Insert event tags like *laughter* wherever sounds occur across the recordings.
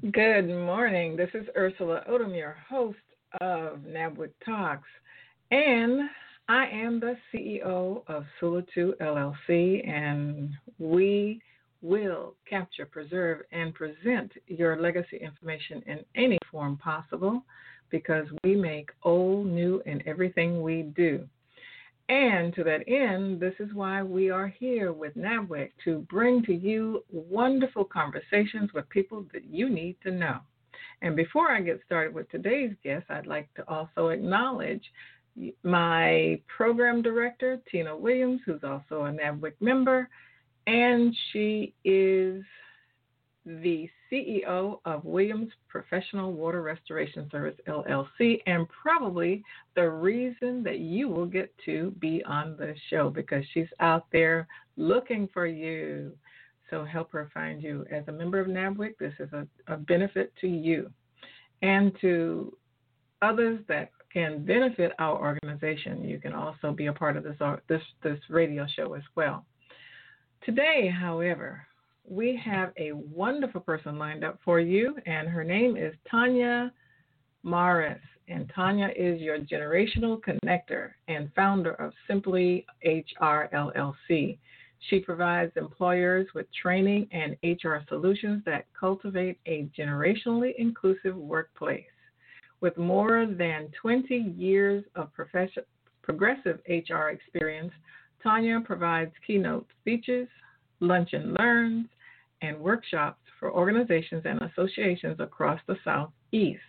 Good morning. This is Ersula Odom, your host of NABWIC Talks, and I am the CEO of Sula Too LLC, and we will capture, preserve, and present your legacy information in any form possible because we make old, new, and everything we do. And to that end, this is why we are here with NABWIC to bring to you wonderful conversations with people that you need to know. And before I get started with today's guest, I'd like to also acknowledge my program director, Tena Williams, who's also a NABWIC member, and she is the CEO of Williams Professional Water Restoration Service LLC, and probably the reason that you will get to be on the show because she's out there looking for you. So help her find you. As a member of NABWIC, this is a, a benefit to you and to others that can benefit our organization. You can also be a part of this this this radio show as well. Today, however, we have a wonderful person lined up for you, and her name is Tonia Morris. And Tonia is your generational connector and founder of Simply HR LLC. She provides employers with training and HR solutions that cultivate a generationally inclusive workplace. With more than 20 years of progressive HR experience, Tonia provides keynote speeches, lunch and learns, and workshops for organizations and associations across the Southeast.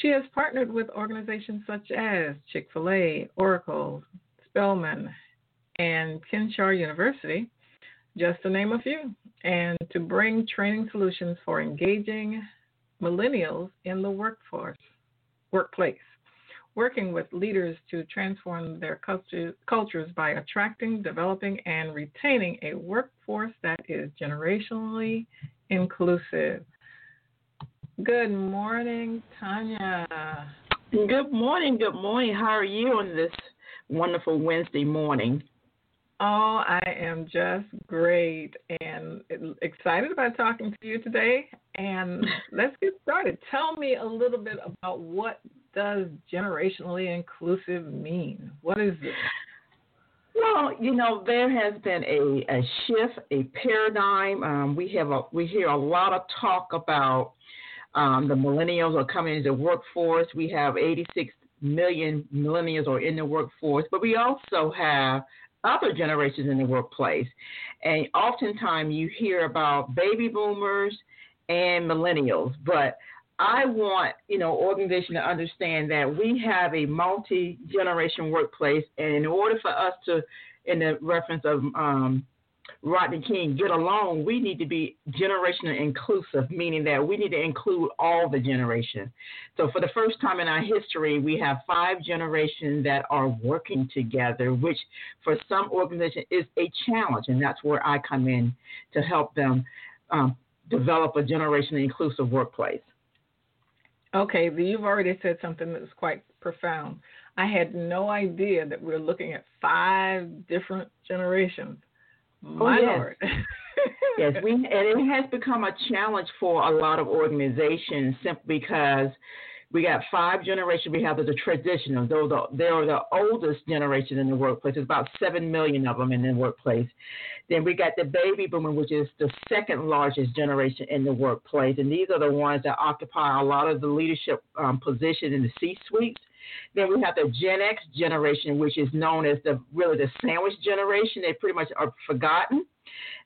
She has partnered with organizations such as Chick fil A, Oracle, Spelman, and Kennesaw University, just to name a few, and to bring training solutions for engaging millennials in the workforce, workplace working with leaders to transform their culture, cultures by attracting, developing, and retaining a workforce that is generationally inclusive. Good morning, Tonia. Good morning. Good morning. How are you on this wonderful Wednesday morning? Oh, I am just great and excited about talking to you today. And *laughs* let's get started. Tell me a little bit about what does generationally inclusive mean? What is this? Well, you know, there has been a, a shift, a paradigm. Um, we have a, we hear a lot of talk about um, the millennials are coming into the workforce. We have 86 million millennials are in the workforce, but we also have other generations in the workplace. And oftentimes you hear about baby boomers and millennials, but I want, you know, organization to understand that we have a multi generation workplace, and in order for us to, in the reference of um, Rodney King, get along, we need to be generational inclusive, meaning that we need to include all the generations. So, for the first time in our history, we have five generations that are working together, which for some organizations is a challenge, and that's where I come in to help them um, develop a generationally inclusive workplace. Okay, you've already said something that's quite profound. I had no idea that we're looking at five different generations. Oh, My oh, yes. Lord. *laughs* yes, we and it has become a challenge for a lot of organizations simply because We got five generations. We have the, traditional. They're the, they're the oldest generation in the workplace. There's about seven million of them in the workplace. Then we got the baby boomer, which is the second largest generation in the workplace, and these are the ones that occupy a lot of the leadership um, position in the C-suites. Then we have the Gen X generation, which is known as the really the sandwich generation. They pretty much are forgotten.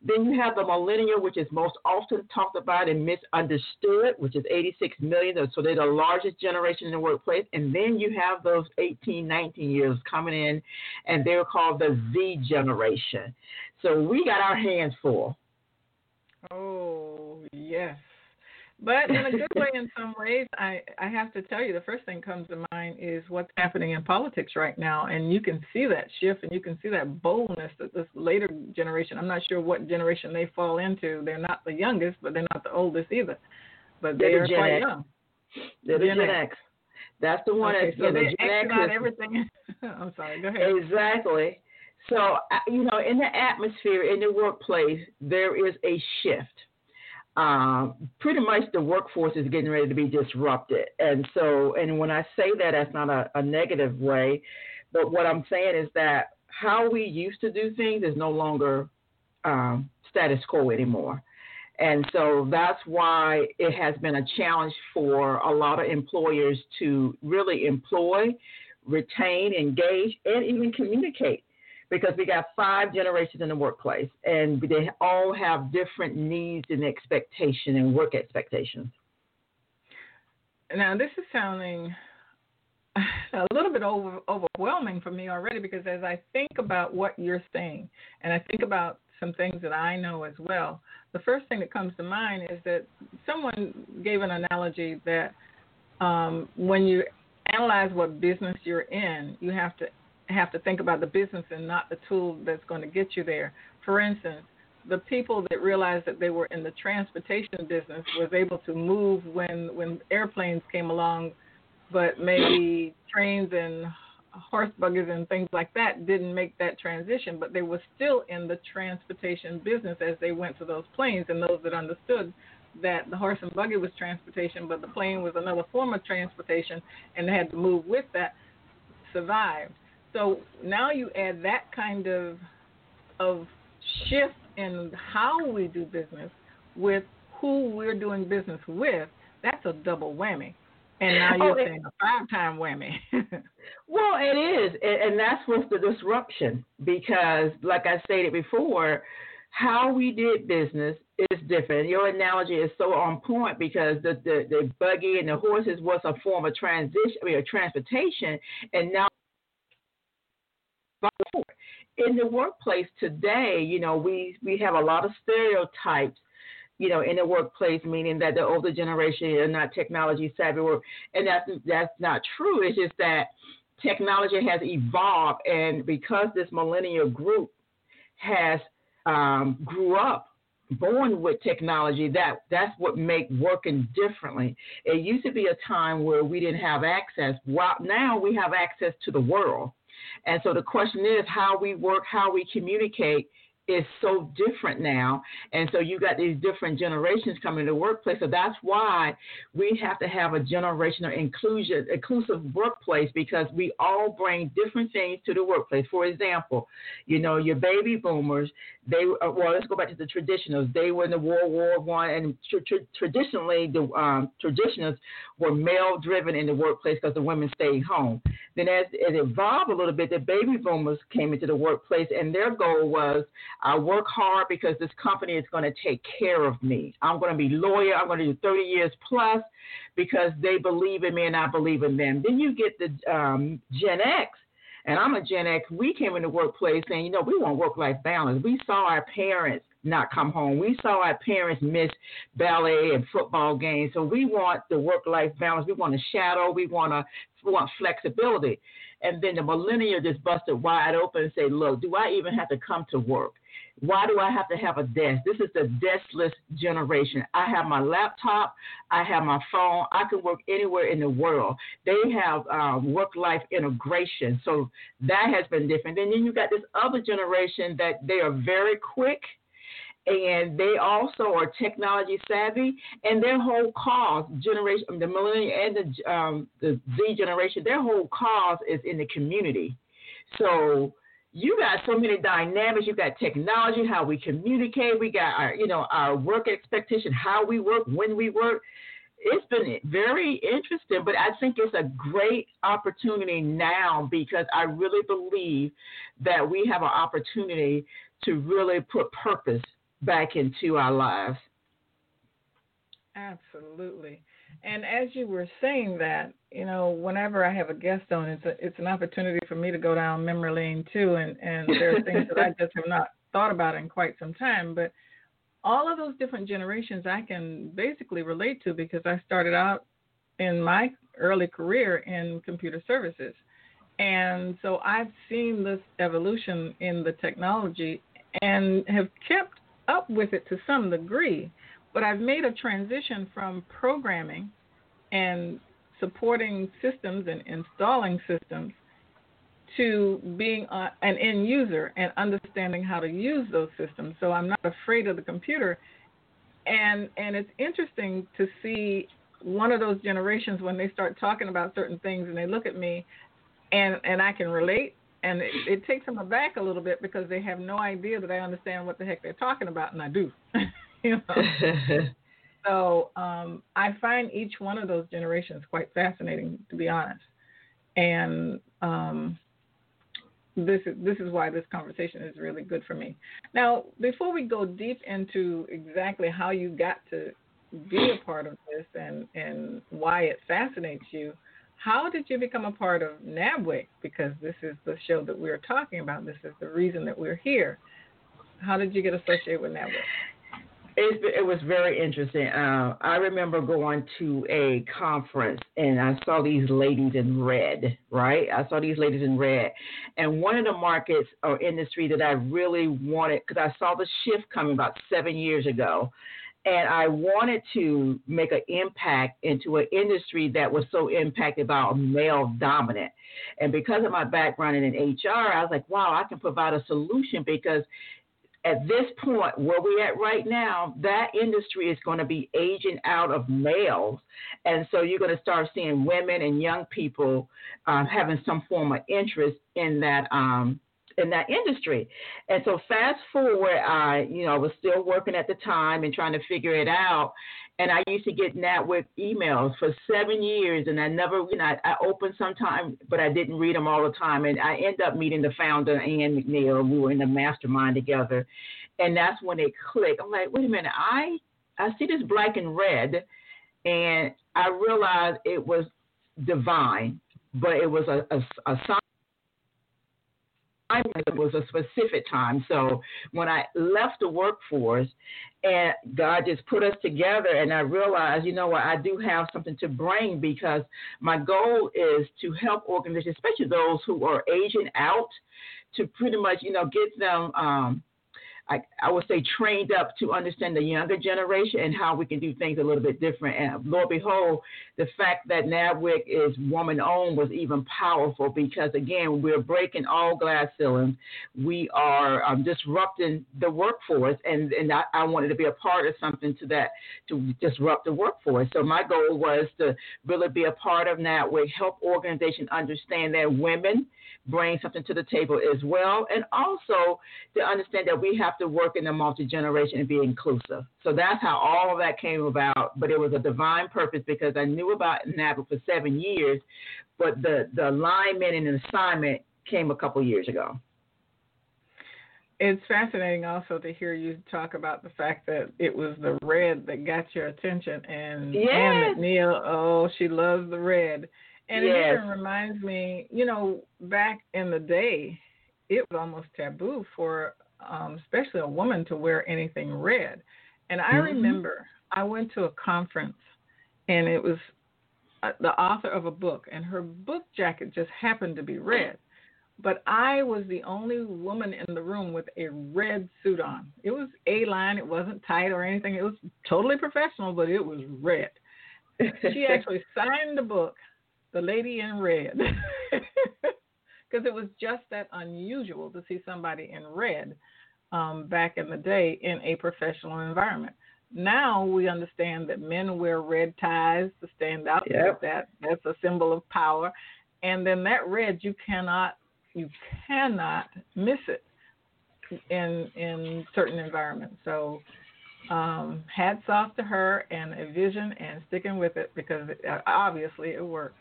Then you have the millennial, which is most often talked about and misunderstood, which is 86 million. So they're the largest generation in the workplace. And then you have those 18, 19 years coming in, and they're called the Z generation. So we got our hands full. Oh, yes. But in a good *laughs* way, in some ways, I, I have to tell you, the first thing comes to mind is what's happening in politics right now. And you can see that shift and you can see that boldness that this later generation, I'm not sure what generation they fall into. They're not the youngest, but they're not the oldest either. But they they're are Gen quite X. young. They're the Gen Gen X. X. That's the one Okay, that so yeah, the Gen X is- everything. *laughs* I'm sorry, go ahead. Exactly. So, you know, in the atmosphere, in the workplace, there is a shift. Um, pretty much the workforce is getting ready to be disrupted. And so, and when I say that, that's not a, a negative way, but what I'm saying is that how we used to do things is no longer um, status quo anymore. And so that's why it has been a challenge for a lot of employers to really employ, retain, engage, and even communicate. Because we got five generations in the workplace, and they all have different needs and expectation and work expectations. Now, this is sounding a little bit over, overwhelming for me already because as I think about what you're saying, and I think about some things that I know as well, the first thing that comes to mind is that someone gave an analogy that um, when you analyze what business you're in, you have to have to think about the business and not the tool that's going to get you there. For instance, the people that realized that they were in the transportation business was able to move when when airplanes came along, but maybe trains and horse buggies and things like that didn't make that transition, but they were still in the transportation business as they went to those planes. And those that understood that the horse and buggy was transportation, but the plane was another form of transportation, and they had to move with that, survived. So now you add that kind of of shift in how we do business with who we're doing business with. That's a double whammy. And now Oh, you're it- saying a five time whammy. *laughs* Well, it is, and, and that's what's the disruption. Because, like I stated before, how we did business is different. Your analogy is so on point because the the, the buggy and the horses was a form of transition, I mean, transportation, and now in the workplace today, you know, we we have a lot of stereotypes you know, in the workplace, meaning that the older generation are not technology savvy, and that's that's not true. It's just that technology has evolved, and because this millennial group has um, grew up born with technology, that that's what make working differently. It used to be a time where we didn't have access. Well, now we have access to the world, and so the question is how we work, how we communicate is so different now. And so you got these different generations coming to the workplace. So that's why we have to have a generational inclusion, inclusive workplace because we all bring different things to the workplace. For example, you know, your baby boomers, they uh, well, let's go back to the traditionals. They were in the World War One, and tr- tr- traditionally the um, traditionals were male driven in the workplace because the women stayed home. Then as it evolved a little bit, the baby boomers came into the workplace, and their goal was I work hard because this company is going to take care of me. I'm going to be loyal. I'm going to do 30 years plus because they believe in me and I believe in them. Then you get the um, Gen X, and I'm a Gen X. We came in the workplace saying, you know, we want work life balance. We saw our parents not come home. We saw our parents miss ballet and football games. So we want the work life balance. We want a shadow. We want we want flexibility. And then the millennial just busted wide open and say, look, do I even have to come to work? Why do I have to have a desk? This is the deskless generation. I have my laptop, I have my phone, I can work anywhere in the world. They have um, work life integration. So that has been different. And then you got this other generation that they are very quick and they also are technology savvy, and their whole cause generation, the millennial and the um, the Z generation, their whole cause is in the community. So you got so many dynamics. You got technology, how we communicate. We got our, you know, our work expectation, how we work, when we work. It's been very interesting, but I think it's a great opportunity now because I really believe that we have an opportunity to really put purpose back into our lives. Absolutely. And as you were saying that, you know, whenever I have a guest on, it's a, it's an opportunity for me to go down memory lane too, and and there are things that I *laughs* just have not thought about in quite some time. But all of those different generations, I can basically relate to because I started out in my early career in computer services, and so I've seen this evolution in the technology and have kept up with it to some degree, but I've made a transition from programming and supporting systems and installing systems to being a, an end user and understanding how to use those systems. So I'm not afraid of the computer. And and it's interesting to see one of those generations when they start talking about certain things and they look at me and and I can relate and it, it takes them aback a little bit because they have no idea that I understand what the heck they're talking about, and I do. *laughs* *laughs* you know. *laughs* so um, I find each one of those generations quite fascinating, to be honest. And um, this is this is why this conversation is really good for me. Now, before we go deep into exactly how you got to be a part of this and and why it fascinates you, how did you become a part of NABWIC? Because this is the show that we're talking about. This is the reason that we're here. How did you get associated with NABWIC? It was very interesting. Uh, I remember going to a conference and I saw these ladies in red, right? I saw these ladies in red. And one of the markets or industry that I really wanted, because I saw the shift coming about seven years ago, and I wanted to make an impact into an industry that was so impacted by a male dominant. And because of my background in HR, I was like, wow, I can provide a solution because at this point where we're at right now, that industry is going to be aging out of males. And so you're going to start seeing women and young people um, having some form of interest in that um, in that industry. And so fast forward, I, you know, I was still working at the time and trying to figure it out. And I used to get NABWIC emails for seven years, and I never, you know, I, I opened sometime, but I didn't read them all the time. And I end up meeting the founder, Ann McNeill. We were in the mastermind together, and that's when it clicked. I'm like, wait a minute, I I see this black and red, and I realized it was divine, but it was a, a, a time was a specific time. So when I left the workforce and God just put us together and I realized, you know what, I do have something to bring because my goal is to help organizations, especially those who are aging out, to pretty much, you know, get them um, I, I would say trained up to understand the younger generation and how we can do things a little bit different. And Lord behold, the fact that NABWIC is woman owned was even powerful because again, we're breaking all glass ceilings. We are um, disrupting the workforce, and and I, I wanted to be a part of something to that to disrupt the workforce. So my goal was to really be a part of NABWIC, help organizations understand that women bring something to the table as well, and also to understand that we have to work in the multi generation and be inclusive. So that's how all of that came about. But it was a divine purpose because I knew about NABWIC for seven years, but the the alignment and the assignment came a couple years ago. It's fascinating also to hear you talk about the fact that it was the red that got your attention, and yes. Ann McNeill, oh, she loves the red and yes. it even reminds me, you know, back in the day, it was almost taboo for, um, especially a woman, to wear anything red. And I mm-hmm. remember I went to a conference, and it was uh, the author of a book, and her book jacket just happened to be red. But I was the only woman in the room with a red suit on. It was A line, it wasn't tight or anything. It was totally professional, but it was red. she *laughs* actually signed the book the lady in red. *laughs* Because it was just that unusual to see somebody in red um, back in the day in a professional environment. Now we understand that men wear red ties to stand out. Yep. That that's a symbol of power, and then that red you cannot you cannot miss it in in certain environments. So um, hats off to her and a vision and sticking with it because it, obviously it works.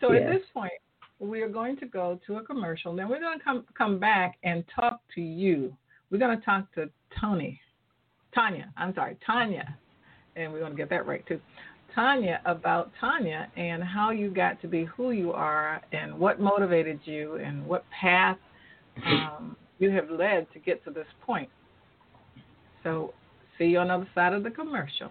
So yes. at this point, we are going to go to a commercial. Then we're going to come come back and talk to you. We're going to talk to Tony, Tonia. I'm sorry, Tonia, and we're going to get that right too. Tonia about Tonia and how you got to be who you are and what motivated you and what path um, you have led to get to this point. So, see you on the other side of the commercial.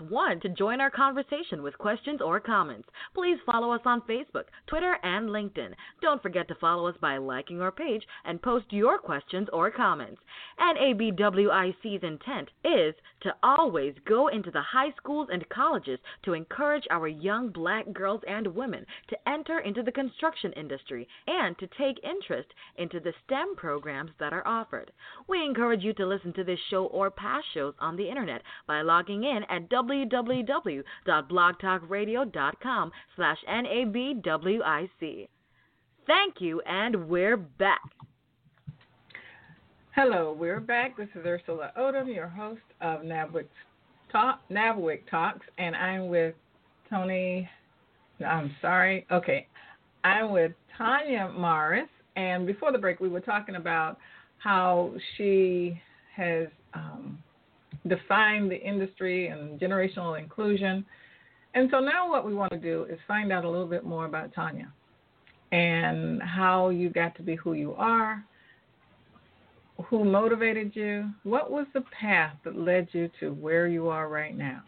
1 to join our conversation with questions or comments. Please follow us on Facebook, Twitter, and LinkedIn. Don't forget to follow us by liking our page and post your questions or comments. NABWIC's intent is to always go into the high schools and colleges to encourage our young black girls and women to enter into the construction industry and to take interest into the STEM programs that are offered. We encourage you to listen to this show or past shows on the internet by logging in at www.blogtalkradio.com slash NABWIC. Thank you, and we're back. Hello, we're back. This is Ersula Odom, your host of NABWIC, Talk, NABWIC Talks, and I'm with Tony. I'm sorry. Okay, I'm with Tonia Morris. And before the break, we were talking about how she has um, defined the industry and generational inclusion. And so now what we want to do is find out a little bit more about Tonia and how you got to be who you are, who motivated you, what was the path that led you to where you are right now?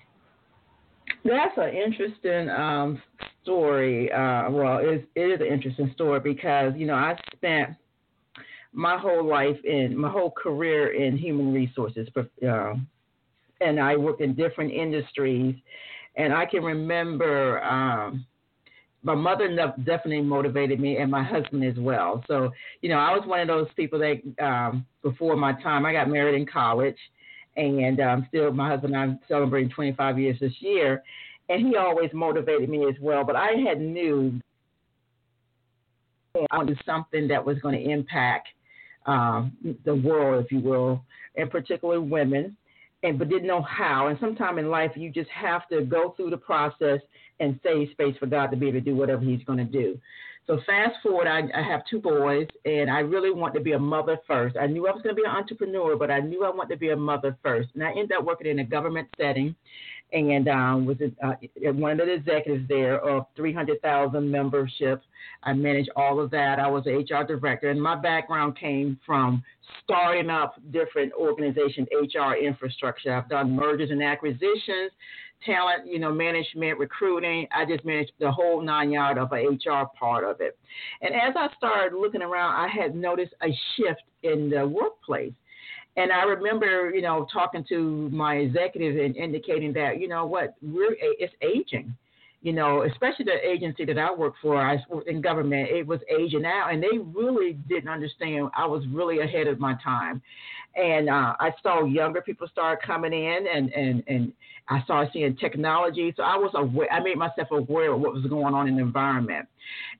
That's an interesting um, story. Uh, well, it is, it is an interesting story because, you know, I spent my whole life in my whole career in human resources, uh, and I worked in different industries. And I can remember um, my mother definitely motivated me, and my husband as well. So you know, I was one of those people that um, before my time, I got married in college, and um, still my husband and I'm celebrating 25 years this year, and he always motivated me as well. But I had knew I wanted something that was going to impact um, the world, if you will, and particularly women, and but didn't know how. And sometime in life, you just have to go through the process and save space for God to be able to do whatever He's going to do. So fast forward, I, I have two boys, and I really want to be a mother first. I knew I was going to be an entrepreneur, but I knew I wanted to be a mother first. And I ended up working in a government setting, and um, was uh, one of the executives there of 300,000 membership. I managed all of that. I was an HR director, and my background came from starting up different organizations, HR infrastructure. I've done mergers and acquisitions, talent, you know, management, recruiting. I just managed the whole nine yard of a HR part of it. And as I started looking around, I had noticed a shift in the workplace. And I remember, you know, talking to my executive and indicating that, you know what, we're it's aging. You know, especially the agency that I work for, I worked in government, it was aging out, and they really didn't understand. I was really ahead of my time, and uh, I saw younger people start coming in, and and and I started seeing technology. So I was aware. I made myself aware of what was going on in the environment,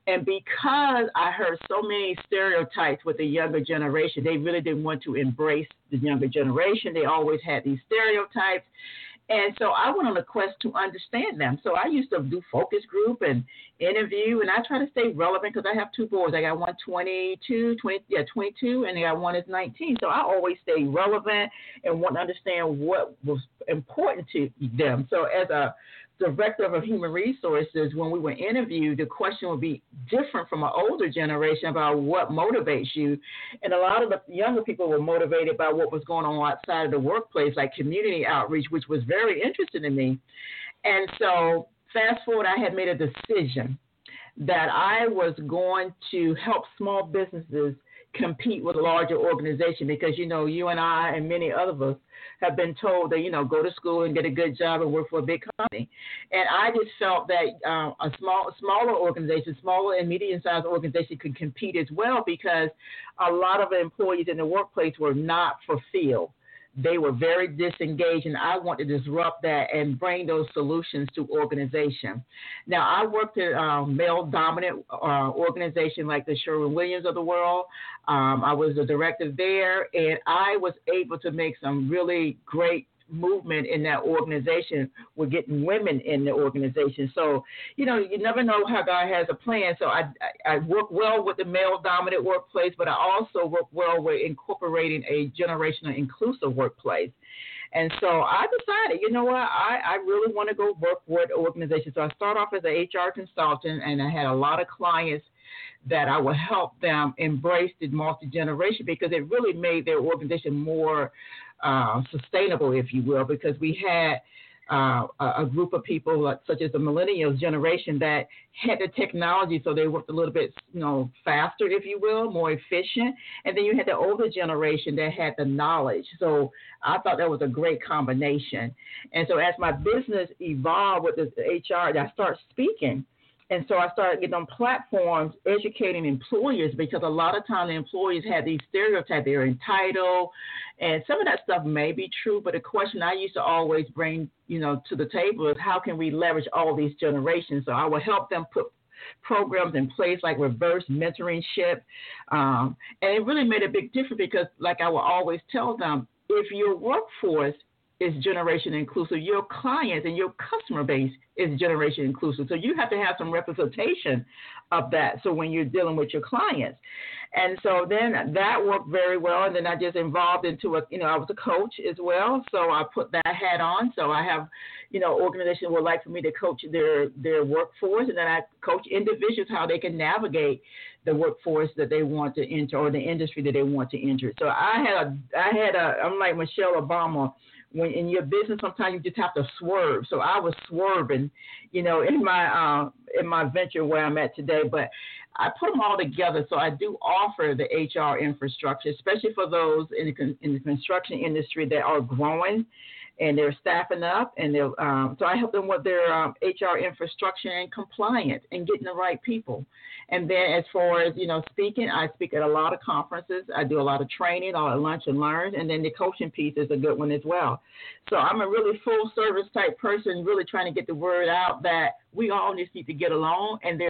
and because I heard so many stereotypes with the younger generation, they really didn't want to embrace the younger generation. They always had these stereotypes. And so I went on a quest to understand them. So I used to do focus group and interview, and I try to stay relevant because I have two boys. I got one 22, 20, yeah, 22, and I got one is 19. So I always stay relevant and want to understand what was important to them. So as a director of human resources, when we were interviewed, the question would be different from an older generation about what motivates you. And a lot of the younger people were motivated by what was going on outside of the workplace, like community outreach, which was very interesting to me. And so, fast forward, I had made a decision that I was going to help small businesses compete with larger organizations because you know you and I and many of us have been told that you know go to school and get a good job and work for a big company, and I just felt that um, a small smaller organization, smaller and medium sized organization could compete as well because a lot of employees in the workplace were not fulfilled they were very disengaged, and I want to disrupt that and bring those solutions to organization. Now, I worked at a male-dominant uh, organization like the Sherwin-Williams of the world. Um, I was a director there, and I was able to make some really great movement in that organization We're getting women in the organization. So, you know, you never know how God has a plan. So I, I work well with the male dominant workplace, but I also work well with incorporating a generational inclusive workplace. And so I decided, you know what, I, I really want to go work with organizations. So I started off as an HR consultant, and I had a lot of clients that I would help them embrace the multi generation because it really made their organization more uh, sustainable, if you will, because we had uh, a group of people like, such as the millennials generation that had the technology, so they worked a little bit, you know, faster, if you will, more efficient. And then you had the older generation that had the knowledge. So I thought that was a great combination. And so as my business evolved with the HR, I started speaking. And so I started getting on platforms educating employers because a lot of times employees have these stereotypes. They're entitled, and some of that stuff may be true. But the question I used to always bring, you know, to the table is how can we leverage all these generations? So I would help them put programs in place like reverse mentorship, um, and it really made a big difference because, like I will always tell them, if your workforce is generation inclusive. Your clients and your customer base is generation inclusive. So you have to have some representation of that. So when you're dealing with your clients. And so then that worked very well. And then I just involved into a, you know, I was a coach as well. So I put that hat on. So I have, you know, organizations would like for me to coach their, their workforce. And then I coach individuals how they can navigate the workforce that they want to enter or the industry that they want to enter. So I had a, I had a, I'm like Michelle Obama when in your business sometimes you just have to swerve. So I was swerving, you know, in my uh, in my venture where I'm at today. But I put them all together. So I do offer the HR infrastructure, especially for those in the, in the construction industry that are growing and they're staffing up, and they're um, so I help them with their um, HR infrastructure and compliance and getting the right people. And then as far as you know, speaking, I speak at a lot of conferences. I do a lot of training, all at lunch and learn, and then the coaching piece is a good one as well. So I'm a really full service type person, really trying to get the word out that we all just need to get along, and there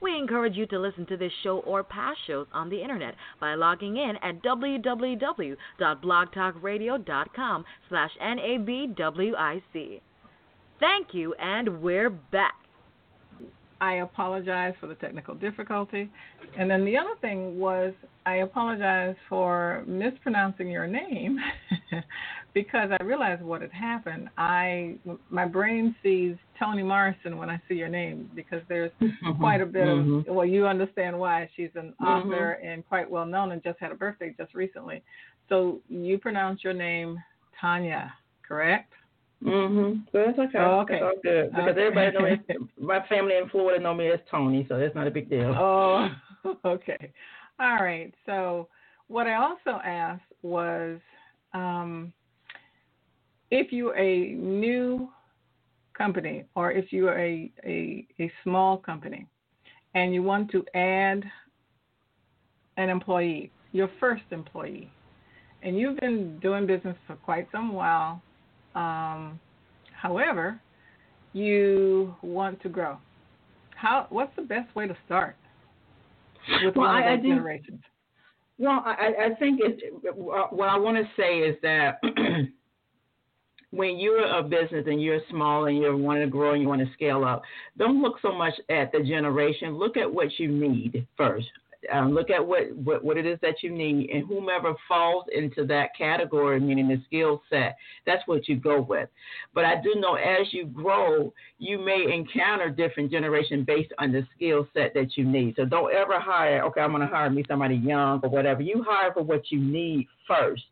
We encourage you to listen to this show or past shows on the internet by logging in at www.blogtalkradio.com slash NABWIC. Thank you, and we're back. I apologize for the technical difficulty. And then the other thing was I apologize for mispronouncing your name *laughs* because I realized what had happened. I my brain sees Toni Morrison when I see your name because there's mm-hmm. quite a bit mm-hmm. of well you understand why she's an mm-hmm. author and quite well known and just had a birthday just recently. So you pronounce your name Tonia, correct? Mhm. So that's okay. Oh, okay. That's all good because Okay. everybody knows my family in Florida know me as Tony, so that's not a big deal. *laughs* Oh, *laughs* okay. All right. So, what I also asked was um, if you're a new company or if you're a, a, a small company and you want to add an employee, your first employee, and you've been doing business for quite some while, um, however, you want to grow. How? What's the best way to start with Well, one of I- I those do- generations? Well, I, I think it, what I want to say is that *clears throat* when you're a business and you're small and you're wanting to grow and you want to scale up, don't look so much at the generation. Look at what you need first. Um, look at what, what, what it is that you need, and whomever falls into that category, meaning the skill set, that's what you go with. But I do know as you grow, you may encounter different generation based on the skill set that you need. So don't ever hire, okay, I'm going to hire me somebody young or whatever. You hire for what you need first.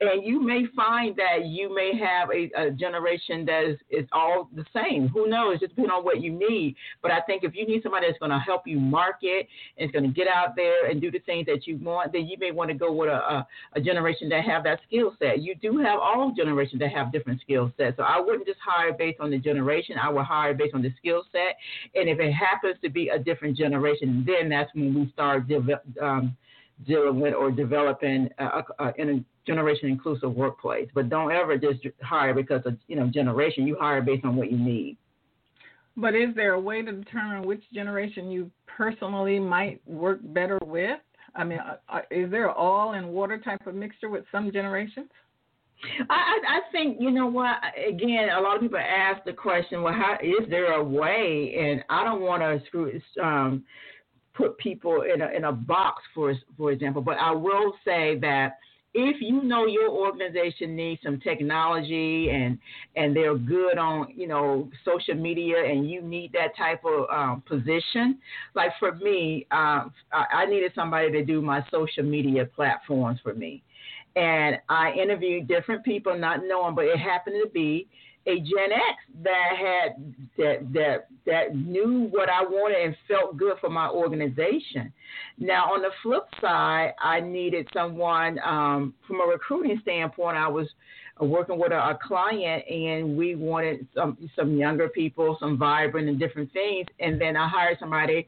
And you may find that you may have a, a generation that is, is all the same. Who knows? Just depending on what you need. But I think if you need somebody that's going to help you market and is going to get out there and do the things that you want, then you may want to go with a, a, a generation that have that skill set. You do have all generations that have different skill sets. So I wouldn't just hire based on the generation. I would hire based on the skill set. And if it happens to be a different generation, then that's when we start um, dealing with or developing a, a, a generation inclusive workplace. But don't ever just hire because of you know generation. You hire based on what you need. But is there a way to determine which generation you personally might work better with? I mean, uh, uh, is there an all in water type of mixture with some generations? I, I I think you know what. Again, a lot of people ask the question, well, how is there a way? And I don't want to screw um, put people in a in a box for for example. But I will say that if you know your organization needs some technology and and they're good on you know social media and you need that type of um, position, like for me, I, I needed somebody to do my social media platforms for me, and I interviewed different people, not knowing, but it happened to be a Gen X that had that that that knew what I wanted and felt good for my organization. Now, on the flip side, I needed someone um, from a recruiting standpoint. I was working with a, a client, and we wanted some some younger people, some vibrant and different things. And then I hired somebody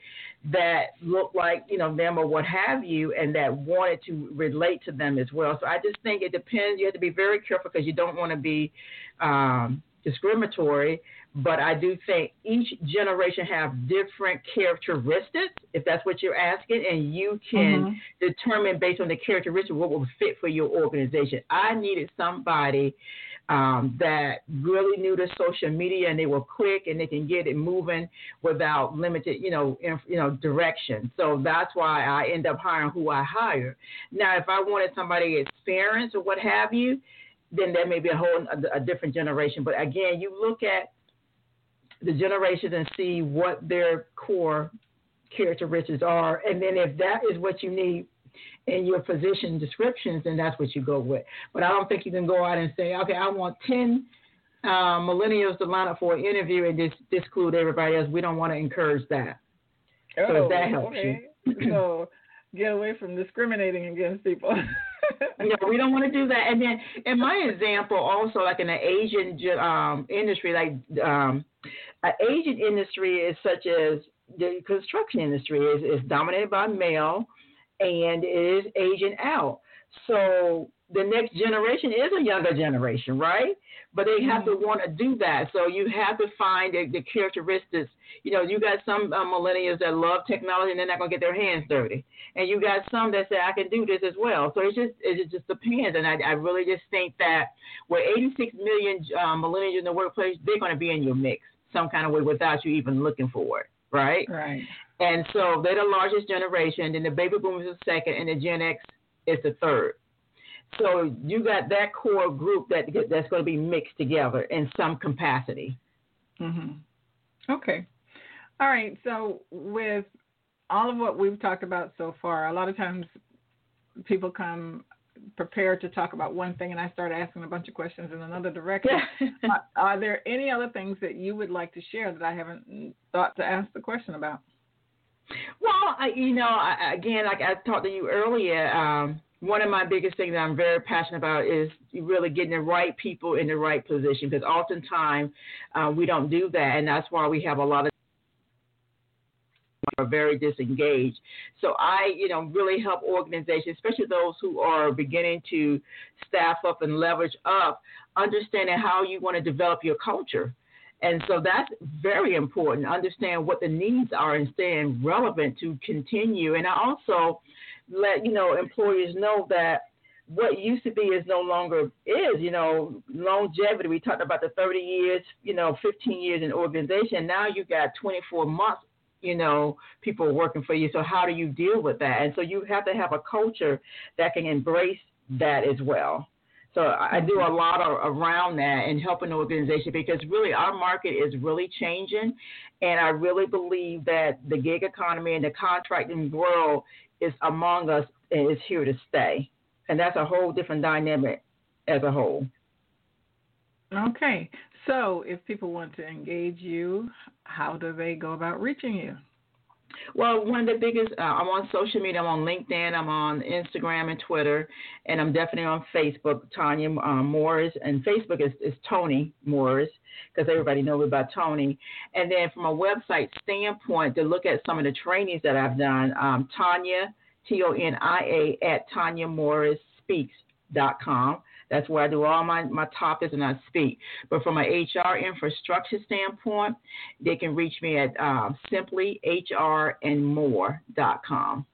that looked like you know them or what have you, and that wanted to relate to them as well. So I just think it depends. You have to be very careful because you don't want to be um, discriminatory, but I do think each generation have different characteristics, if that's what you're asking, and you can mm-hmm. determine based on the characteristics what will fit for your organization. I needed somebody um, that really knew the social media and they were quick and they can get it moving without limited, you know, inf- you know, direction. So that's why I end up hiring who I hire. Now, if I wanted somebody experienced or what have you, then there may be a whole a, a different generation. But again, you look at the generations and see what their core characteristics are, and then if that is what you need in your position descriptions, then that's what you go with. But I don't think you can go out and say, okay, I want ten uh, millennials to line up for an interview and just disclude everybody else. We don't want to encourage that. Oh, so if that helps okay. you. so get away from discriminating against people. *laughs* no, we don't want to do that. And then, in my example, also like in the Asian um, industry, like um, an Asian industry is such as the construction industry is, is dominated by male, and it is aging out. So the next generation is a younger generation, right? But they have to want to do that. So you have to find the, the characteristics. You know, you got some uh, millennials that love technology and they're not going to get their hands dirty, and you got some that say I can do this as well. So it just it just depends. And I, I really just think that with 86 million um, millennials in the workplace, they're going to be in your mix some kind of way without you even looking for it, right? Right. And so they're the largest generation. Then the baby boomers is the second, and the Gen X is the third. So you got that core group that that's going to be mixed together in some capacity. Mhm. Okay. All right. So with all of what we've talked about so far, a lot of times people come prepared to talk about one thing and I start asking a bunch of questions in another direction. *laughs* are, are there any other things that you would like to share that I haven't thought to ask the question about? Well, I, you know, I, again, like I talked to you earlier, um, one of my biggest things that I'm very passionate about is really getting the right people in the right position because oftentimes uh, we don't do that, and that's why we have a lot of are very disengaged. So I, you know, really help organizations, especially those who are beginning to staff up and leverage up, understanding how you want to develop your culture. And so that's very important. Understand what the needs are and staying relevant to continue. And I also let you know employers know that what used to be is no longer is. You know, longevity. We talked about the 30 years, you know, 15 years in organization. Now you got 24 months. You know, people working for you. So how do you deal with that? And so you have to have a culture that can embrace that as well. So I do a lot of, around that and helping the organization because really our market is really changing, and I really believe that the gig economy and the contracting world is among us and is here to stay, and that's a whole different dynamic as a whole. Okay, so if people want to engage you, how do they go about reaching you? Well, one of the biggest, uh, I'm on social media. I'm on LinkedIn. I'm on Instagram and Twitter, and I'm definitely on Facebook. Tonia um, Morris, and Facebook is, is Tony Morris because everybody knows about Tony. And then from a website standpoint, to look at some of the trainings that I've done, um, Tonia T O N I A at Tonia Morris Speaks.com. That's where I do all my, my topics and I speak. But from an HR infrastructure standpoint, they can reach me at um, simplyhrandmore.com.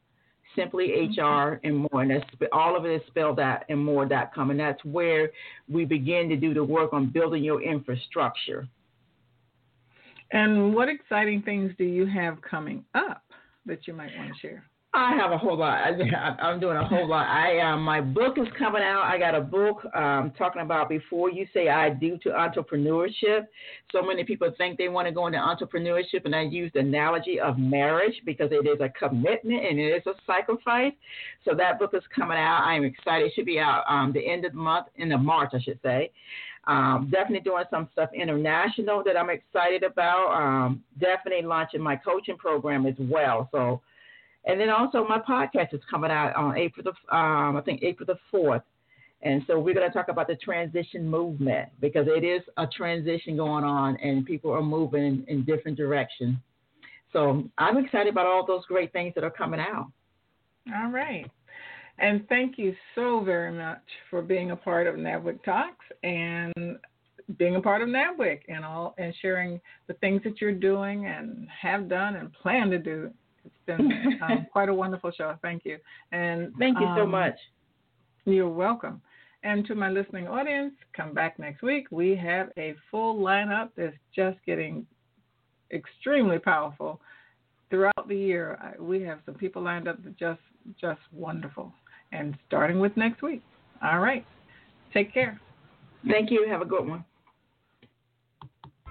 Simply HR and more, and that's all of it is spelled out and more.com, and that's where we begin to do the work on building your infrastructure. And what exciting things do you have coming up that you might want to share? I have a whole lot. I, *laughs* am doing a whole lot. I um, my book is coming out. I got a book um, talking about before you say I do to entrepreneurship. So many people think they want to go into entrepreneurship, and I use the analogy of marriage because it is a commitment and it is a sacrifice. So that book is coming out. I am excited. It should be out um, the end of the month, in the March, I should say. Um, definitely doing some stuff international that I'm excited about. Um, definitely launching my coaching program as well. So and then also my podcast is coming out on April the um, I think April the fourth. And so we're going to talk about the transition movement because it is a transition going on and people are moving in, different directions. So I'm excited about all those great things that are coming out. All right. And thank you so very much for being a part of NABWIC Talks and being a part of NABWIC and all and sharing the things that you're doing and have done and plan to do been um, *laughs* quite a wonderful show. Thank you. And thank you um, so much. You're welcome. And to my listening audience, come back next week. We have a full lineup that's just getting extremely powerful. Throughout the year, we have some people lined up that just just wonderful. And starting with next week. All right. Take care. Thank you. Have a good one.